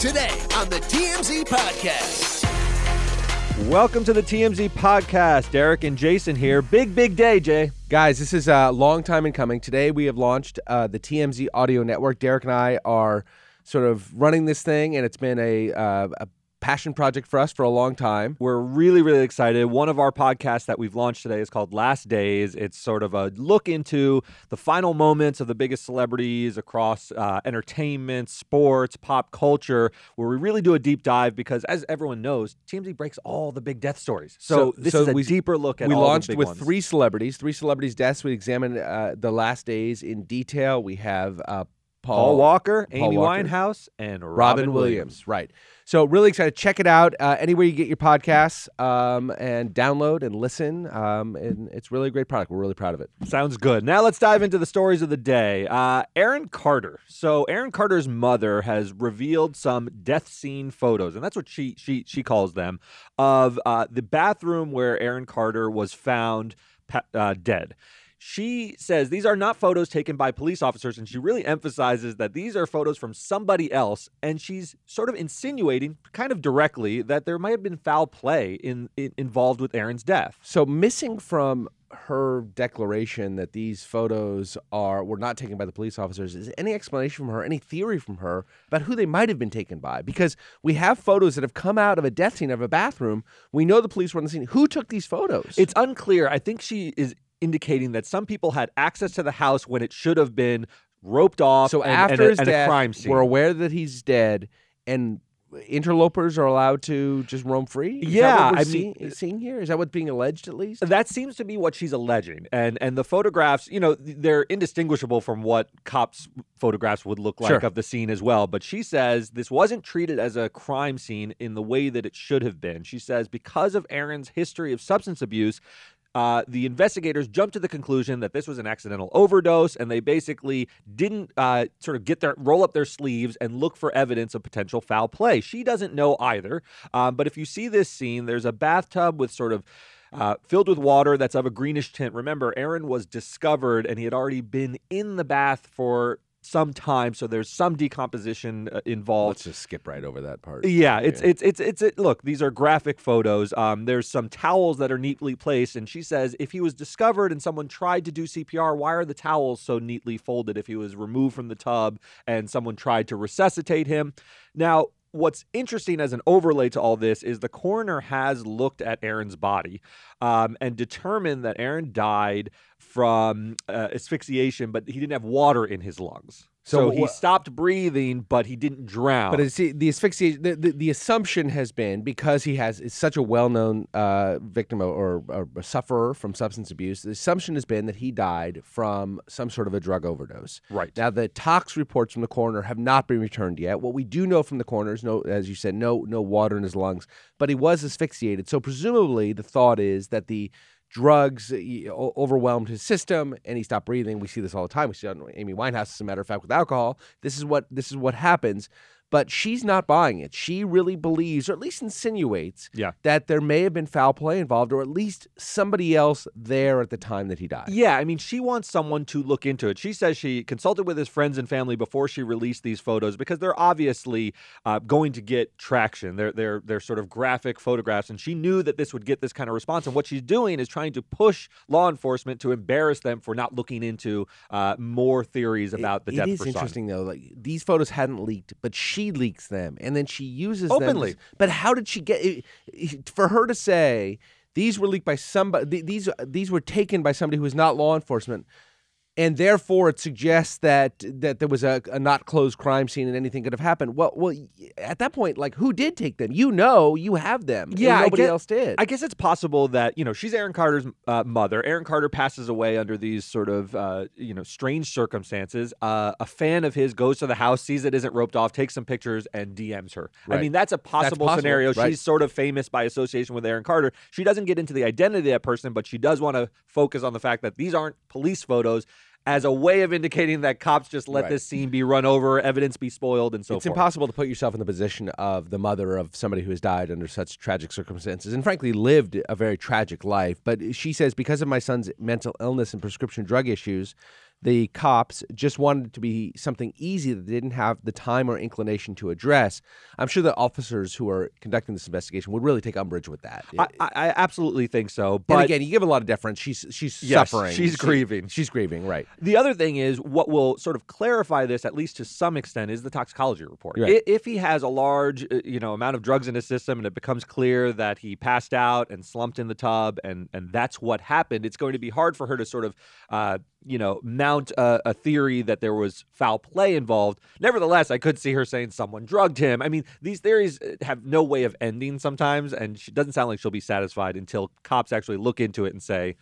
Today on the TMZ Podcast. Welcome to the TMZ podcast. Derek and Jason here. Big, big day, Jay. Guys, this is a long time in coming. Today we have launched uh, the TMZ Audio Network. Derek and I are sort of running this thing, and it's been a, uh, a passion project for us for a long time. We're really, really excited. One of our podcasts that we've launched today is called Last Days. It's sort of a look into the final moments of the biggest celebrities across uh, entertainment, sports, pop culture, where we really do a deep dive because, as everyone knows, TMZ breaks all the big death stories. So, So- this so is a we- deeper look at we launched with ones. three celebrities, three celebrities' deaths. We examined uh, the last days in detail. We have uh, Paul, Paul Walker, Paul Amy Walker. Winehouse, and Robin, Robin, Williams. Right. So really excited. Check it out uh, anywhere you get your podcasts um, and download and listen. Um, and it's really a great product. We're really proud of it. Sounds good. Now let's dive into the stories of the day. Uh, Aaron Carter. So Aaron Carter's mother has revealed some death scene photos, and that's what she she she calls them, of uh, the bathroom where Aaron Carter was found uh, dead. She says these are not photos taken by police officers, and she really emphasizes that these are photos from somebody else. And she's sort of insinuating, kind of directly, that there might have been foul play in, in involved with Aaron's death. So missing from her declaration that these photos are were not taken by the police officers is any explanation from her, any theory from her about who they might have been taken by? Because we have photos that have come out of a death scene of a bathroom. We know the police were on the scene. Who took these photos? It's unclear. I think she is indicating that some people had access to the house when it should have been roped off. so and, after and a, his and a death, crime scene. we're aware that he's dead, and interlopers are allowed to just roam free. Is that Yeah, what we're I seeing, mean- uh, seeing here is that what's being alleged at least? that seems to be what she's alleging, and and the photographs, you know, they're indistinguishable from what cops' photographs would look like Sure. of the scene as well. But she says this wasn't treated as a crime scene in the way that it should have been. She says because of Aaron's history of substance abuse, uh, the investigators jumped to the conclusion that this was an accidental overdose, and they basically didn't uh, sort of get their roll up their sleeves and look for evidence of potential foul play. She doesn't know either. Um, but if you see this scene, there's a bathtub with sort of uh, filled with water that's of a greenish tint. Remember, Aaron was discovered, and he had already been in the bath for some time, so there's some decomposition uh, involved. Let's just skip right over that part. Yeah, it's it's it's it's it, look. These are graphic photos. Um, there's some towels that are neatly placed, and she says if he was discovered and someone tried to do CPR, why are the towels so neatly folded? If he was removed from the tub and someone tried to resuscitate him, now. What's interesting as an overlay to all this is the coroner has looked at Aaron's body um, and determined that Aaron died from uh, asphyxiation, but he didn't have water in his lungs. So So, he stopped breathing, but he didn't drown. But see, the asphyxiation, the, the, the assumption has been because he has is such a well-known uh, victim or, or a sufferer from substance abuse. The assumption has been that he died from some sort of a drug overdose. Right. now, the tox reports from the coroner have not been returned yet. What we do know from the coroner is no, as you said, no no water in his lungs, but he was asphyxiated. So presumably, the thought is that the drugs uh, overwhelmed his system and he stopped breathing. We see this all the time. We see it on Amy Winehouse, as a matter of fact, with alcohol. This is what this is what happens. But she's not buying it. She really believes, or at least insinuates, Yeah. that there may have been foul play involved, or at least somebody else there at the time that he died. Yeah, I mean, she wants someone to look into it. She says she consulted with his friends and family before she released these photos because they're obviously uh, going to get traction. They're they're they're sort of graphic photographs, and she knew that this would get this kind of response. And what she's doing is trying to push law enforcement to embarrass them for not looking into uh, more theories about the death is of her son. interesting though. Like these photos hadn't leaked, but she leaks them, and then she uses Openly. them. But how did she get for her to say these were leaked by somebody? These these were taken by somebody who is not law enforcement. And therefore it suggests that that there was a, a not closed crime scene and anything could have happened. Well, well, at that point, like who did take them? You know, you have them. Yeah, nobody get- else did. I guess it's possible that you know she's Aaron Carter's uh, mother. Aaron Carter passes away under these sort of uh, you know strange circumstances. Uh, a fan of his goes to the house, sees it isn't roped off, takes some pictures, and DMs her. I mean, that's a possible, possible, scenario. right. She's sort of famous by association with Aaron Carter. She doesn't get into the identity of that person, but she does want to focus on the fact that these aren't police photos. As a way of indicating that cops just let Right. this scene be run over, evidence be spoiled, and so it's forth. impossible to put yourself in the position of the mother of somebody who has died under such tragic circumstances and frankly lived a very tragic life. But she says because of my son's mental illness and prescription drug issues, the cops just wanted it to be something easy that they didn't have the time or inclination to address. I'm sure the officers who are conducting this investigation would really take umbrage with that. I, I absolutely think so. and But again, you give a lot of deference. She's she's Yes, suffering. she's She- grieving. She's grieving, right? The other thing is what will sort of clarify this, at least to some extent, is the toxicology report. Right. If he has a large, uh, you know, amount of drugs in his system, and it becomes clear that he passed out and slumped in the tub, and and that's what happened, it's going to be hard for her to sort of, uh, you know, a, a theory that there was foul play involved. Nevertheless, I could see her saying someone drugged him. I mean, these theories uh, have no way of ending sometimes, and she doesn't sound like she'll be satisfied until cops actually look into it and say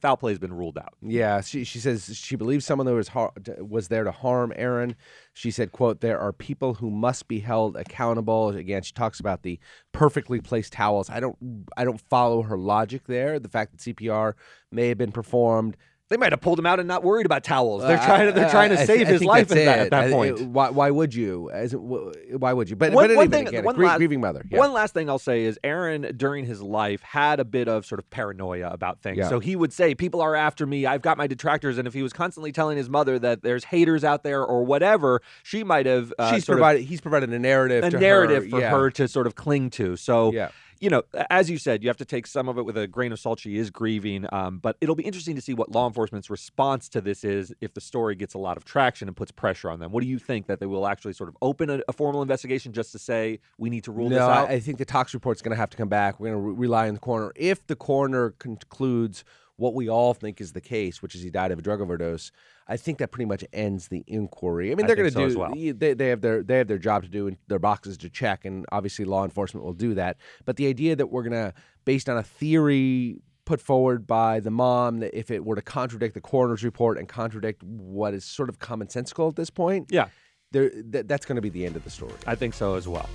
foul play has been ruled out. Yeah, she she says she believes someone that was har- was there to harm Aaron. She said, "quote There are people who must be held accountable." Again, she talks about the perfectly placed towels. I don't I don't follow her logic there. The fact that CPR may have been performed. They might have pulled him out and not worried about towels. They're Uh, trying to they're trying to I- save I his life at that, at that point. why, why would you? As why would you? But One- but one thing- again, one last- grieving mother. Yeah. One last thing I'll say is Aaron during his life had a bit of sort of paranoia about things. Yeah. So he would say, "People are after me. I've got my detractors." And if he was constantly telling his mother that there's haters out there or whatever, she might have uh, She's sort of provided. he's provided a narrative. a narrative her. for yeah. her to sort of cling to. So Yeah. You know, as you said, you have to take some of it with a grain of salt. She is grieving, um, but it'll be interesting to see what law enforcement's response to this is if the story gets a lot of traction and puts pressure on them. What do you think that they will actually sort of open a, a formal investigation just to say we need to rule no, this out? I, think the tox report's going to have to come back. We're going to re- rely on the coroner. If the coroner concludes what we all think is the case, which is he died of a drug overdose, I think that pretty much ends the inquiry. I mean, they're going to so do. as well. They, they have their they have their job to do and their boxes to check, and obviously law enforcement will do that. But the idea that we're going to, based on a theory put forward by the mom, that if it were to contradict the coroner's report and contradict what is sort of commonsensical at this point, yeah, there that, that's going to be the end of the story. I think so as well.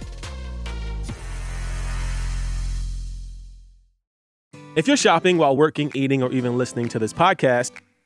If you're shopping while working, eating, or even listening to this podcast,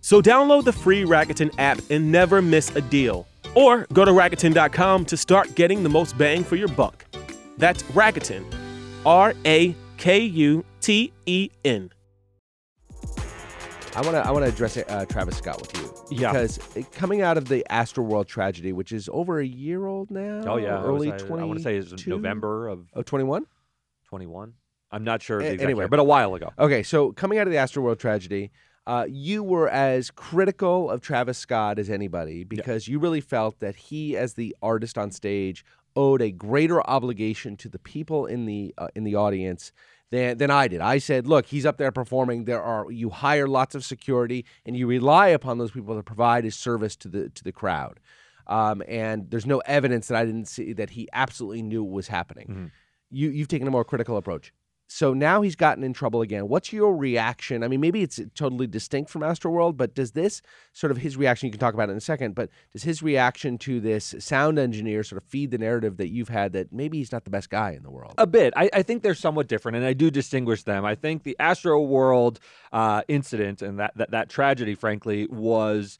So download the free Rakuten app and never miss a deal. Or go to Rakuten.com to start getting the most bang for your buck. That's Rakuten. R A K U T E N. I want to I want to address uh, Travis Scott with you. Yeah. Because coming out of the Astroworld tragedy, which is over a year old now. Oh yeah, early I, twenty. I want to say it's November of Oh, 21? 21. I'm not sure of the A- exact anyway. year, but a while ago. Okay, so coming out of the Astroworld tragedy, uh, you were as critical of Travis Scott as anybody because you really felt that he, as the artist on stage, owed a greater obligation to the people in the uh, in the audience than than I did. I said, look, he's up there performing. There are you hire lots of security and you rely upon those people to provide his service to the to the crowd. Um, and there's no evidence that I didn't see that he absolutely knew what was happening. Mhm. You you've taken a more critical approach. So now he's gotten in trouble again. What's your reaction? I mean, maybe it's totally distinct from Astroworld, but does this sort of his reaction? You can talk about it in a second. But does his reaction to this sound engineer sort of feed the narrative that you've had that maybe he's not the best guy in the world? A bit. I, I think they're somewhat different, and I do distinguish them. I think the Astro World uh, incident and that, that that tragedy, frankly, was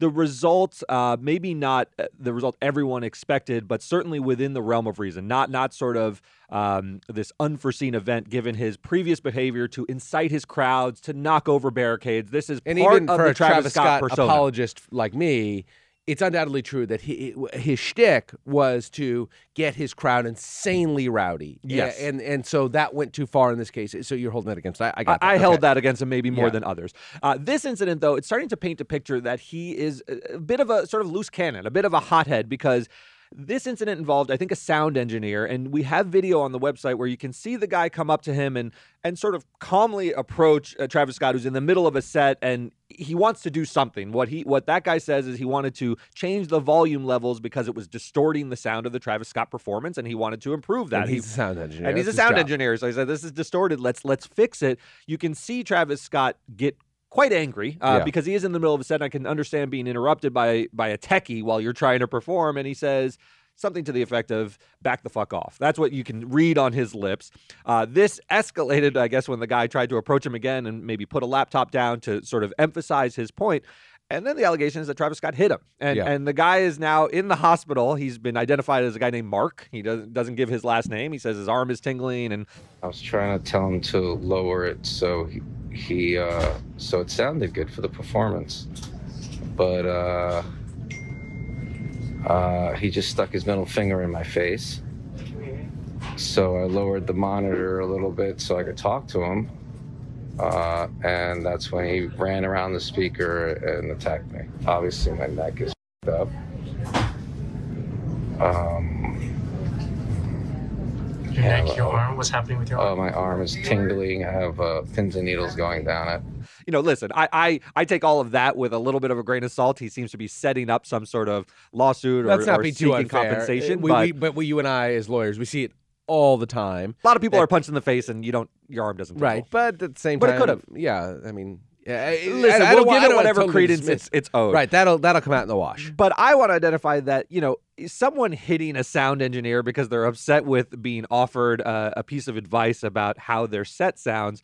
the result. Uh, maybe not uh, the result everyone expected, but certainly within the realm of reason. Not not sort of um, this unforeseen event, given his previous behavior to incite his crowds to knock over barricades. This is and part even of for the a Travis, Scott, persona. apologist like me, it's undoubtedly true that he, his shtick was to get his crowd insanely rowdy. Yes. A- and and so that went too far in this case. So you're holding that against. I, I got. I, that. held that against him maybe more Yeah. than others. Uh, this incident, though, it's starting to paint a picture that he is a bit of a sort of loose cannon, a bit of a hothead, because this incident involved, I think, a sound engineer, and we have video on the website where you can see the guy come up to him and and sort of calmly approach uh, Travis Scott, who's in the middle of a set, and he wants to do something. What he what that guy says is he wanted to change the volume levels because it was distorting the sound of the Travis Scott performance, and he wanted to improve that. And He- he's a sound engineer. and he's a That's his sound engineer. So he said, "This is distorted. Let's let's fix it." You can see Travis Scott get quite angry uh, Yeah. because he is in the middle of a set. And I can understand being interrupted by by a techie while you're trying to perform, and he says something to the effect of "back the fuck off." That's what you can read on his lips. Uh, this escalated, I guess, when the guy tried to approach him again and maybe put a laptop down to sort of emphasize his point. And then the allegation is that Travis Scott hit him, and Yeah. and the guy is now in the hospital. He's been identified as a guy named Mark. He doesn't doesn't give his last name. He says his arm is tingling, and I was trying to tell him to lower it so he, he uh, so it sounded good for the performance, but uh, uh, he just stuck his middle finger in my face. So I lowered the monitor a little bit so I could talk to him, uh, and that's when he ran around the speaker and attacked me. Obviously, my neck is up. Um, Your neck, Yeah, your uh, arm. What's happening with your arm? Oh, my arm is tingling. I have uh, pins and needles going down it. you know, listen, I, I I take all of that with a little bit of a grain of salt. He seems to be setting up some sort of lawsuit or, Let's not or be seeking too unfair. compensation. Uh, We, but we, but we, you and I, as lawyers, we see it all the time. a lot of people that- are punched in the face, and you don't, your arm doesn't. Right, but at the same But it could've. Yeah, I mean, yeah. Listen, I, I we'll don't, wa- I give it whatever totally credence dismiss- it's, it's owed. Right, that'll that'll come out in the wash. But I want to identify that, you know, someone hitting a sound engineer because they're upset with being offered uh, a piece of advice about how their set sounds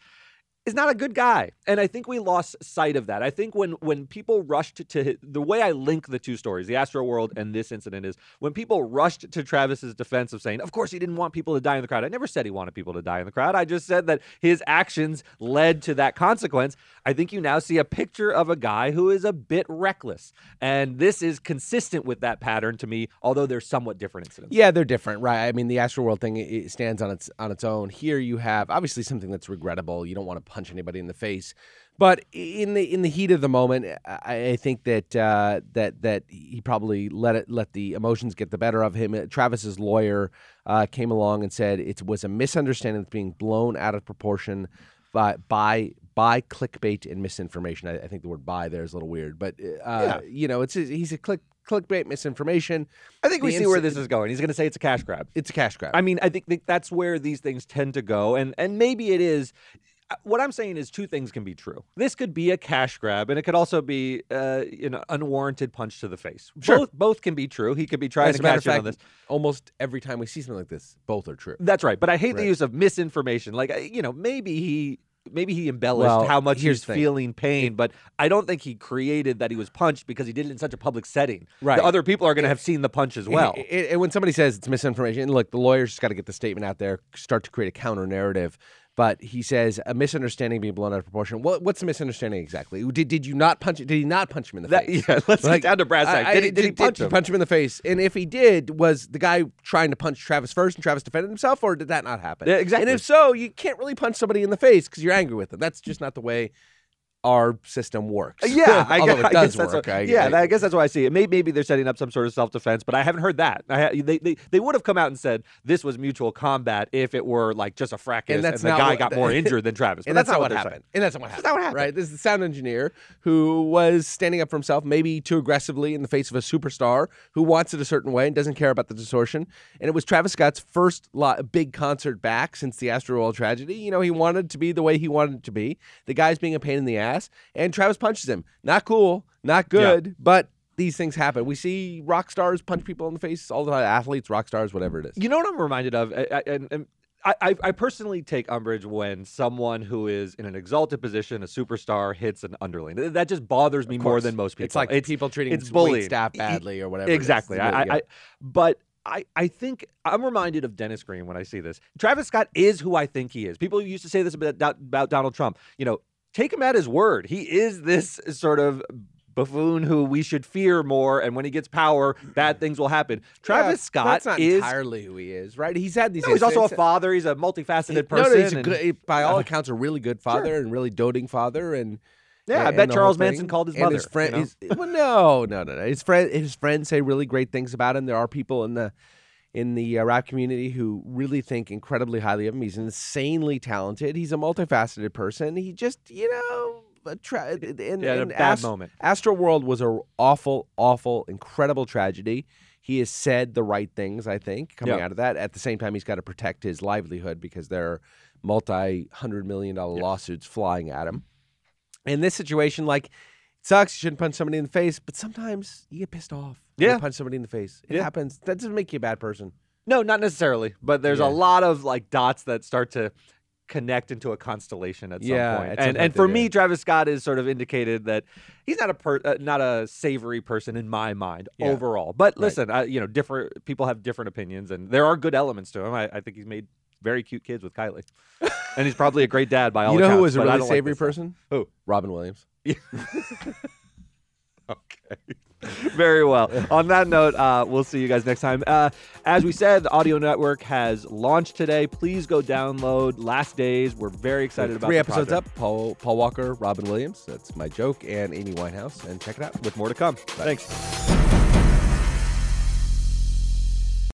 is not a good guy. And I think we lost sight of that. I think when when people rushed to the way I link the two stories, the Astro World and this incident is when people rushed to Travis's defense of saying, "Of course he didn't want people to die in the crowd." I never said he wanted people to die in the crowd. I just said that his actions led to that consequence. I think you now see a picture of a guy who is a bit reckless. And this is consistent with that pattern to me, although they're somewhat different incidents. Yeah, they're different, right? I mean, the Astro World thing stands on its on its own. Here, you have obviously something that's regrettable. You don't want to punch anybody in the face, but in the in the heat of the moment, I, I think that uh, that that he probably let it let the emotions get the better of him. Uh, Travis's lawyer uh, came along and said it was a misunderstanding that's being blown out of proportion by by by clickbait and misinformation. I, I think the word "by" there is a little weird, but uh, you know, it's he's a click clickbait misinformation. I think we The see where this is going. He's going to say it's a cash grab. It's a cash grab. I mean, I think, think that's where these things tend to go, and and maybe it is. What I'm saying is two things can be true. This could be a cash grab, and it could also be, uh, you know, unwarranted punch to the face. Sure. Both both can be true. He could be trying As to cash in on this. almost every time we see something like this, both are true. That's right. But I hate the use of misinformation. Like, you know, maybe he maybe he embellished Well, how much he's feeling pain, but I don't think he created that he was punched because he did it in such a public setting. Right. The other people are going to have seen the punch as well. And when somebody says it's misinformation, look, the lawyer's just got to get the statement out there, start to create a counter narrative. But he says a misunderstanding being blown out of proportion. What, what's the misunderstanding exactly? Did, did you not punch? Did he not punch him in the That- face? yeah, let's Like, get down to brass tacks. I- Did, he, did he punch him? punch him in the face? And if he did, was the guy trying to punch Travis first and Travis defended himself, or did that not happen? Yeah, exactly. And if so, you can't really punch somebody in the face because you're angry with them. That's just not the way our system works. Yeah, I guess, it I does guess that's work. what- I- yeah, I- I guess that's why I see it. Maybe, maybe they're setting up some sort of self defense, but I haven't heard that. I they, they they would have come out and said this was mutual combat if it were like just a fracas and, that's the guy what- got more injured than Travis. But and that's, not what happened. saying. And that's not what happened. That's not what happened. Right? This is the sound engineer who was standing up for himself, maybe too aggressively in the face of a superstar who wants it a certain way and doesn't care about the distortion. And it was Travis Scott's first lo- big concert back since the Astro World tragedy. You know, he wanted to be the way he wanted it to be. The guy's being a pain in the ass, and Travis punches him. Not cool, not good, but. These things happen. We see rock stars punch people in the face all the time. Athletes, rock stars, whatever it is. You know what I'm reminded of, and, I, I, I personally take umbrage when someone who is in an exalted position, a superstar, hits an underling. That just bothers me more than most people. It's like people treating it's bullying. staff badly or whatever. Exactly. I, I, but I, I think I'm reminded of Dennis Green when I see this. Travis Scott is who I think he is. People used to say this about, about Donald Trump. You know, take him at his word. He is this sort of buffoon who we should fear more, and when he gets power, bad things will happen. Travis Yeah, Scott That's not is. entirely who he is, right? He's had these. No, he's also a father. He's a multifaceted He- person. No, no, he's a and- good, by all accounts, a really good father and really doting father. And Yeah, I bet Charles Manson thing. called his And mother, His friend, you know? his, well, no, no, no, no. His friend, his friends say really great things about him. There are people in the in the uh, rap community who really think incredibly highly of him. He's insanely talented. He's a multifaceted person. He just, you know. a Tra- and, Yeah, a bad Ast- moment. Astro World was a awful, awful, incredible tragedy. He has said the right things, I think, coming Yeah. out of that. At the same time, he's got to protect his livelihood because there are multi hundred million dollar lawsuits flying at him. in this situation, like, sucks. You shouldn't punch somebody in the face, but sometimes you get pissed off. when you Yeah. punch somebody in the face. It Yeah. happens. That doesn't make you a bad person. No, not necessarily, but there's Yeah. a lot of like dots that start to connect into a constellation at some Yeah, point. at some And point and for me, do. Travis Scott is sort of indicated that he's not a per, uh, not a savory person in my mind Yeah. overall. But Right. listen, I, you know, different people have different opinions, and there are good elements to him. I, I think he's made very cute kids with Kylie, and he's probably a great dad by all you know accounts. who was a really don't like savory person? Who? Robin Williams. Okay. Very well. On that note, uh, we'll see you guys next time. Uh, as we said, the Audio Network has launched today. Please go download Last Days. We're very excited about Three the episodes project. up. Paul Paul Walker, Robin Williams. That's my joke, and Amy Winehouse. And check it out. With more to come. Thanks.